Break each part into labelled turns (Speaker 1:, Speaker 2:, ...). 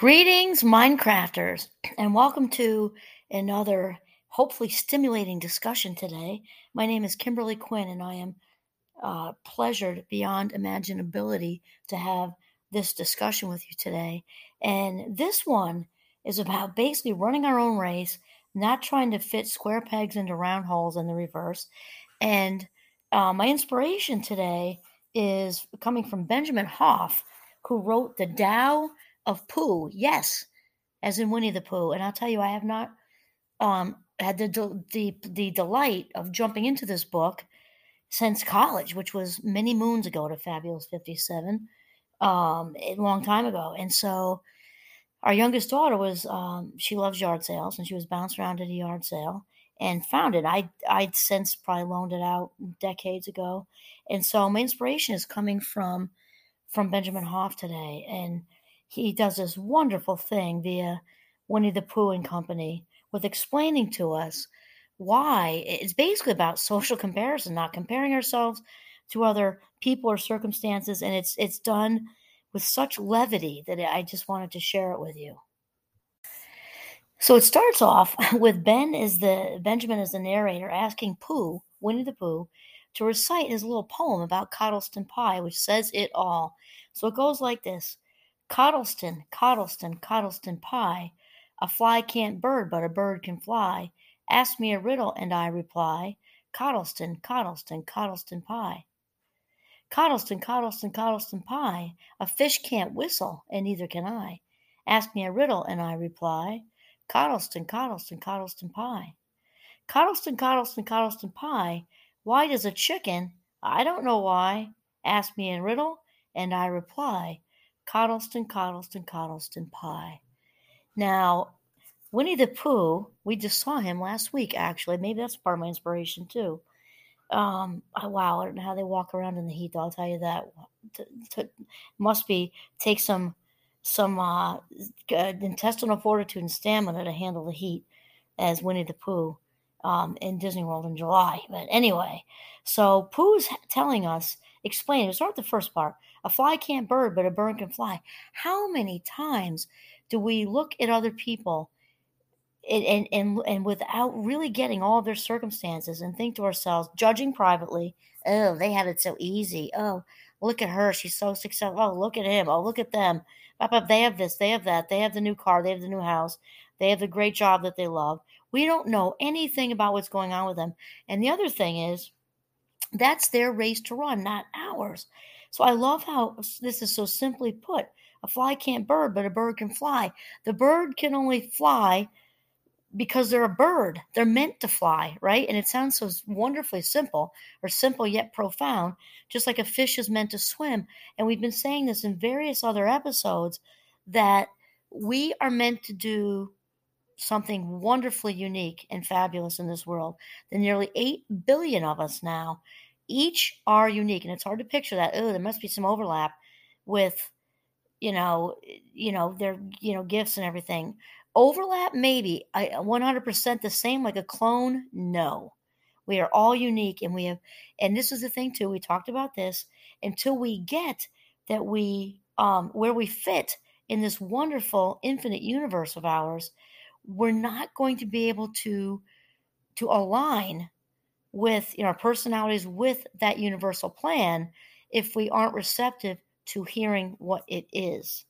Speaker 1: Greetings, Minecrafters, and welcome to another hopefully stimulating discussion today. My name is Kimberly Quinn, and I am uh, pleasured beyond imaginability to have this discussion with you today. And this one is about basically running our own race, not trying to fit square pegs into round holes in the reverse. And uh, my inspiration today is coming from Benjamin Hoff, who wrote The Tao of Pooh. Yes, as in Winnie the Pooh. And I'll tell you, I have not um, had the, the, the delight of jumping into this book since college, which was many moons ago to Fabulous 57, um, a long time ago. And so our youngest daughter was, um, she loves yard sales, and she was bounced around at a yard sale and found it. I, I'd since probably loaned it out decades ago. And so my inspiration is coming from from Benjamin Hoff today. And he does this wonderful thing via Winnie the Pooh and Company with explaining to us why it's basically about social comparison, not comparing ourselves to other people or circumstances, and it's it's done with such levity that I just wanted to share it with you. So it starts off with Ben is the Benjamin is the narrator asking Pooh, Winnie the Pooh, to recite his little poem about Cottleston Pie, which says it all. So it goes like this: Cottleston, Cottleston, Cottleston Pie, a fly can't bird, but a bird can fly. Ask me a riddle, and I reply, Cottleston, Cottleston, Cottleston pie. Cottleston, Cottleston, Cottleston pie. A fish can't whistle, and neither can I. Ask me a riddle, and I reply, Cottleston, Cottleston, Cottleston pie. Cottleston, Cottleston, Cottleston pie. Why does a chicken? I don't know why. Ask me a riddle, and I reply, Cottleston, Cottleston, Cottleston pie. Now, Winnie the Pooh, we just saw him last week, actually. Maybe that's part of my inspiration, too. Um, oh, wow, I don't know how they walk around in the heat, though, I'll tell you that. To, to, must be, take some some uh, intestinal fortitude and stamina to handle the heat as Winnie the Pooh um, in Disney World in July. But anyway, so Pooh's telling us, explain, we start the first part. A fly can't bird, but a bird can fly. How many times do we look at other people and and and without really getting all of their circumstances and think to ourselves judging privately oh they have it so easy. Oh look at her. She's so successful oh look at him. Oh look at them. They have this. They have that. They have the new car. They have the new house. They have the great job that they love. We don't know anything about what's going on with them. And the other thing is that's their race to run not ours so i love how this is so simply put a fly can't bird but a bird can fly the bird can only fly because they're a bird. They're meant to fly, right? And it sounds so wonderfully simple or simple yet profound, just like a fish is meant to swim. And we've been saying this in various other episodes that we are meant to do something wonderfully unique and fabulous in this world. The nearly 8 billion of us now, each are unique. And it's hard to picture that. Oh, there must be some overlap with you know you know their you know gifts and everything Overlap, maybe. I 100% the same like a clone? No. We are all unique and we have, and this is the thing too, we talked about this until we get that we, um, where we fit in this wonderful infinite universe of ours, we're not going to be able to, to align with you know, our personalities with that universal plan if we aren't receptive to hearing what it is.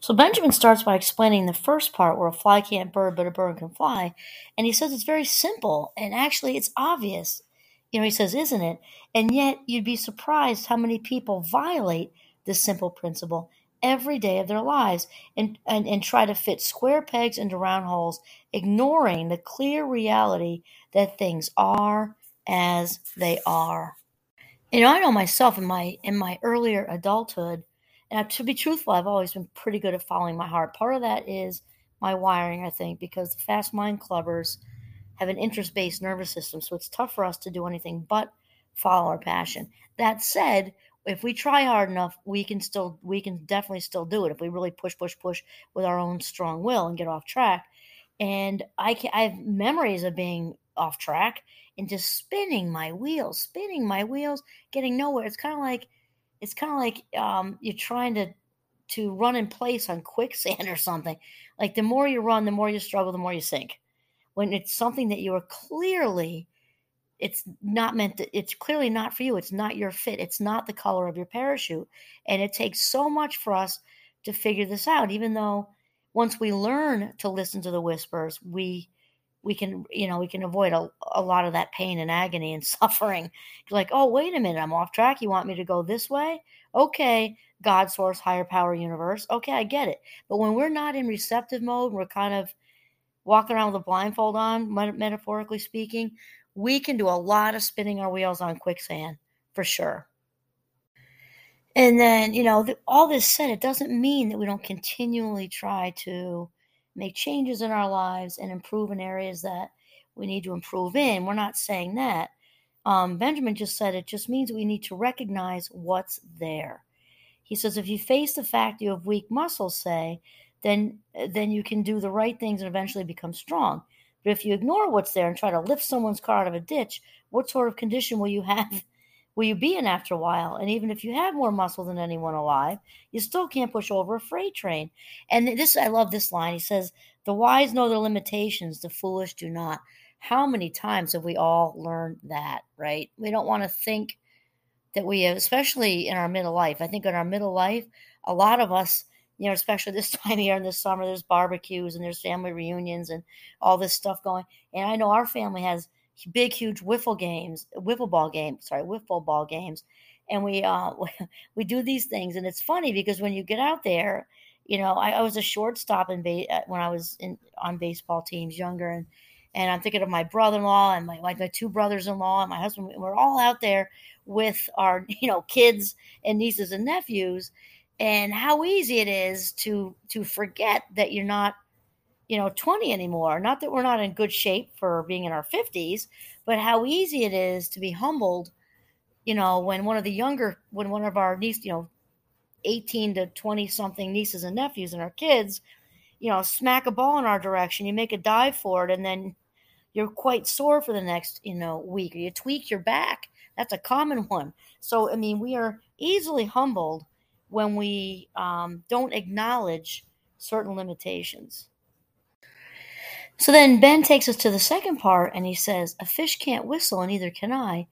Speaker 1: So Benjamin starts by explaining the first part where a fly can't bird, but a bird can fly. And he says it's very simple, and actually it's obvious. You know, he says, isn't it? And yet you'd be surprised how many people violate this simple principle every day of their lives and, and, and try to fit square pegs into round holes, ignoring the clear reality that things are as they are. You know, I know myself in my in my earlier adulthood, and to be truthful, I've always been pretty good at following my heart. Part of that is my wiring, I think, because the fast mind clubbers have an interest based nervous system. So it's tough for us to do anything but follow our passion. That said, if we try hard enough, we can still, we can definitely still do it if we really push, push, push with our own strong will and get off track. And I, can, I have memories of being off track and just spinning my wheels, spinning my wheels, getting nowhere. It's kind of like, it's kind of like um, you're trying to to run in place on quicksand or something. Like the more you run, the more you struggle, the more you sink. When it's something that you are clearly it's not meant to, it's clearly not for you. It's not your fit. It's not the color of your parachute. And it takes so much for us to figure this out, even though once we learn to listen to the whispers, we we can you know we can avoid a, a lot of that pain and agony and suffering like oh wait a minute i'm off track you want me to go this way okay god source higher power universe okay i get it but when we're not in receptive mode we're kind of walking around with a blindfold on metaphorically speaking we can do a lot of spinning our wheels on quicksand for sure and then you know all this said it doesn't mean that we don't continually try to make changes in our lives and improve in areas that we need to improve in. We're not saying that. Um, Benjamin just said it just means we need to recognize what's there. He says if you face the fact you have weak muscles, say, then then you can do the right things and eventually become strong. But if you ignore what's there and try to lift someone's car out of a ditch, what sort of condition will you have will you be in after a while? And even if you have more muscle than anyone alive, you still can't push over a freight train. And this, I love this line. He says, The wise know their limitations, the foolish do not. How many times have we all learned that, right? We don't want to think that we have, especially in our middle life. I think in our middle life, a lot of us, you know, especially this time of year in the summer, there's barbecues and there's family reunions and all this stuff going. And I know our family has big, huge wiffle games, wiffle ball games, sorry, wiffle ball games. And we, uh, we do these things. And it's funny because when you get out there, you know, I, I was a shortstop in ba- uh, when I was in on baseball teams younger. And, and I'm thinking of my brother-in-law and my, my, my two brothers-in-law and my husband. We're all out there with our, you know, kids and nieces and nephews and how easy it is to, to forget that you're not you know 20 anymore. Not that we're not in good shape for being in our 50s but how easy it is to be humbled you know when one of the younger when one of our niece you know 18 to 20 something nieces and nephews and our kids you know smack a ball in our direction. You make a dive for it and then you're quite sore for the next you know week or you tweak your back. That's a common one. So i mean we are easily humbled when we um, don't acknowledge certain limitations so then Ben takes us to the second part and he says, A fish can't whistle, and neither can I.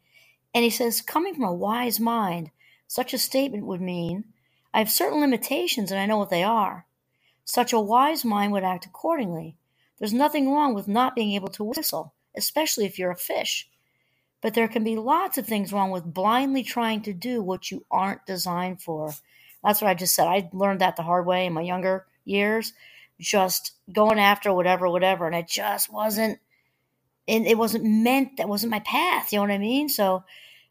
Speaker 1: And he says, Coming from a wise mind, such a statement would mean, I have certain limitations and I know what they are. Such a wise mind would act accordingly. There's nothing wrong with not being able to whistle, especially if you're a fish. But there can be lots of things wrong with blindly trying to do what you aren't designed for. That's what I just said. I learned that the hard way in my younger years just going after whatever, whatever. And it just wasn't, and it wasn't meant, that wasn't my path. You know what I mean? So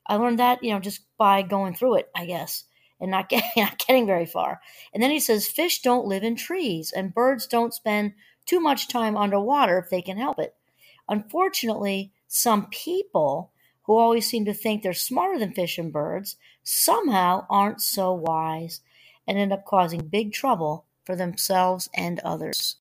Speaker 1: I learned that, you know, just by going through it, I guess, and not getting, not getting very far. And then he says, fish don't live in trees and birds don't spend too much time underwater if they can help it. Unfortunately, some people who always seem to think they're smarter than fish and birds somehow aren't so wise and end up causing big trouble for themselves and others.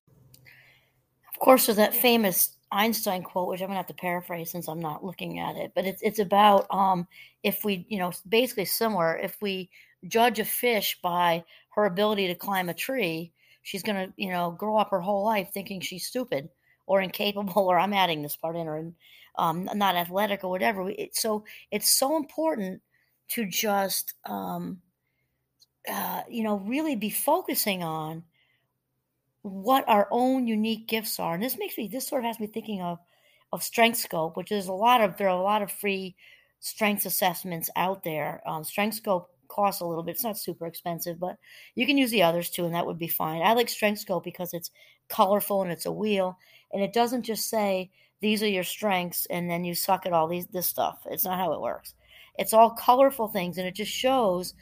Speaker 1: Of course, there's that famous Einstein quote, which I'm gonna have to paraphrase since I'm not looking at it, but it's it's about um, if we, you know, basically similar. If we judge a fish by her ability to climb a tree, she's gonna, you know, grow up her whole life thinking she's stupid or incapable, or I'm adding this part in, or um, not athletic or whatever. It, so it's so important to just um, uh, you know, really be focusing on what our own unique gifts are. And this makes me, this sort of has me thinking of, of Strength Scope, which is a lot of, there are a lot of free strengths assessments out there. Um, Strength Scope costs a little bit. It's not super expensive, but you can use the others too, and that would be fine. I like Strength Scope because it's colorful and it's a wheel, and it doesn't just say these are your strengths and then you suck at all these this stuff. It's not how it works. It's all colorful things, and it just shows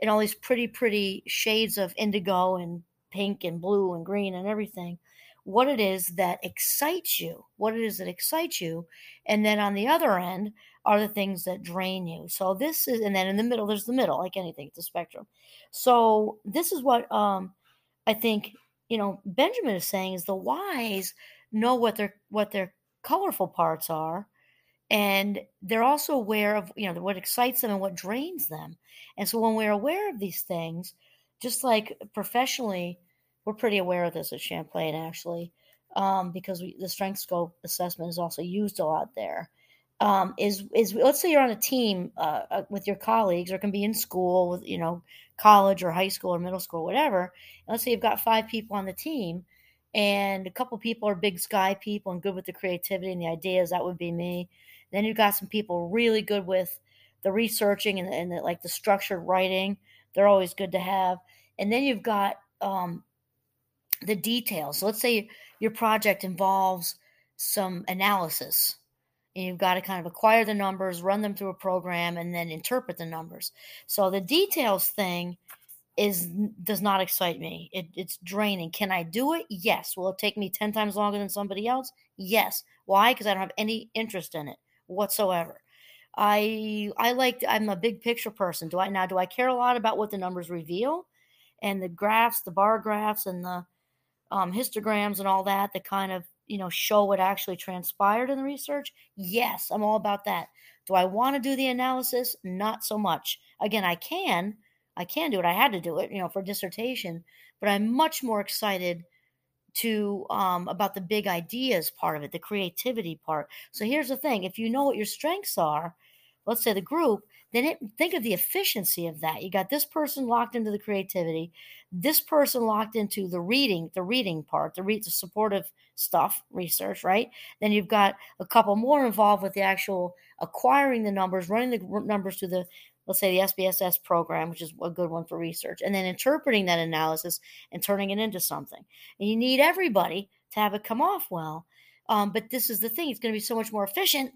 Speaker 1: in all these pretty, pretty shades of indigo and pink and blue and green and everything, what it is that excites you, what it is that excites you. And then on the other end are the things that drain you. So this is, and then in the middle, there's the middle, like anything, it's a spectrum. So this is what um, I think, you know, Benjamin is saying is the wise know what their, what their colorful parts are and they're also aware of you know what excites them and what drains them and so when we're aware of these things just like professionally, we're pretty aware of this at Champlain actually, um, because we, the strength scope assessment is also used a lot there. Um, is is let's say you're on a team uh, uh, with your colleagues, or can be in school with you know college or high school or middle school, whatever. And let's say you've got five people on the team, and a couple people are big sky people and good with the creativity and the ideas. That would be me. Then you've got some people really good with the researching and, and the, like the structured writing. They're always good to have. And then you've got um, the details. So let's say your project involves some analysis. And you've got to kind of acquire the numbers, run them through a program, and then interpret the numbers. So the details thing is does not excite me. It, it's draining. Can I do it? Yes. Will it take me ten times longer than somebody else? Yes. Why? Because I don't have any interest in it whatsoever. I I like I'm a big picture person. Do I now do I care a lot about what the numbers reveal and the graphs, the bar graphs and the um, histograms and all that that kind of you know show what actually transpired in the research? Yes, I'm all about that. Do I want to do the analysis? Not so much. Again, I can, I can do it. I had to do it, you know, for dissertation, but I'm much more excited to um, about the big ideas part of it, the creativity part. So here's the thing: if you know what your strengths are, let's say the group, then it, think of the efficiency of that. You got this person locked into the creativity, this person locked into the reading, the reading part, the, read, the supportive stuff, research, right? Then you've got a couple more involved with the actual acquiring the numbers, running the numbers to the let's say the SPSS program, which is a good one for research, and then interpreting that analysis and turning it into something. And you need everybody to have it come off well. Um, but this is the thing; it's going to be so much more efficient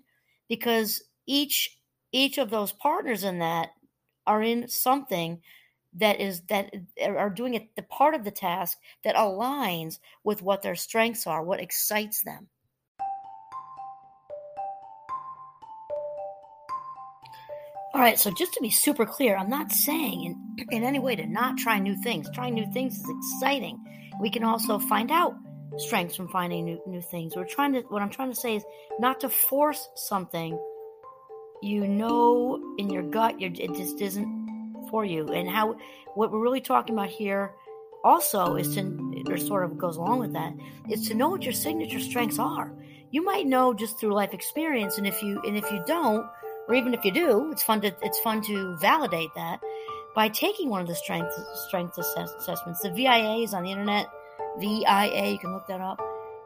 Speaker 1: because each each of those partners in that are in something that is that are doing it the part of the task that aligns with what their strengths are what excites them all right so just to be super clear i'm not saying in, in any way to not try new things. Trying new things is exciting. We can also find out strengths from finding new, new things. We're trying to what i'm trying to say is not to force something you know in your gut it just isn't for you. And how what we're really talking about here also is to or sort of goes along with that is to know what your signature strengths are. You might know just through life experience and if you and if you don't or even if you do it's fun to it's fun to validate that by taking one of the strength strength assess, assessments the via is on the internet via you can look that up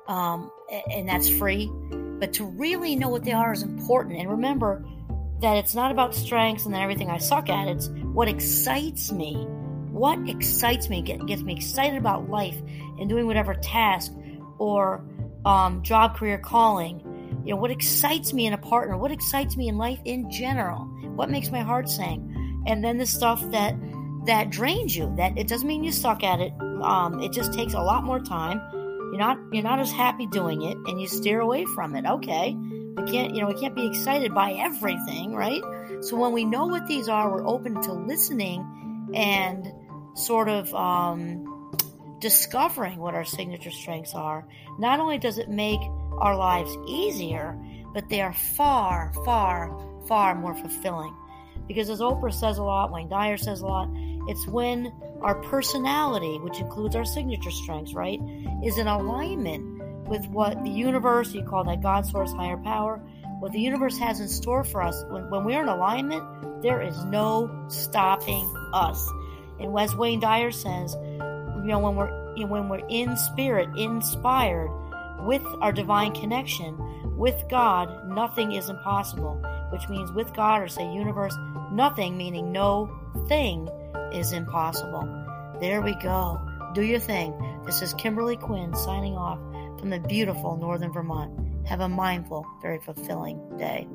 Speaker 1: um, and that's free but to really know what they are is important and remember that it's not about strengths and then everything I suck at. It's what excites me. What excites me, get, gets me excited about life and doing whatever task or um, job, career, calling. You know, what excites me in a partner? What excites me in life in general? What makes my heart sing? And then the stuff that that drains you. That it doesn't mean you suck at it. Um, it just takes a lot more time. You're not you're not as happy doing it, and you steer away from it. Okay, we can't, you know, we can't be excited by everything, right? So when we know what these are, we're open to listening and sort of um, discovering what our signature strengths are. Not only does it make our lives easier, but they are far, far, far more fulfilling. Because as Oprah says a lot, Wayne Dyer says a lot, it's when our personality, which includes our signature strengths, right, is in alignment with what the universe, you call that God source, higher power, what the universe has in store for us. When, when we're in alignment, there is no stopping us. And as Wayne Dyer says, you know, when we're when we're in spirit, inspired with our divine connection with God, nothing is impossible. Which means with God, or say universe, nothing, meaning no thing, is impossible. There we go. Do your thing. This is Kimberly Quinn signing off from the beautiful northern Vermont. Have a mindful, very fulfilling day.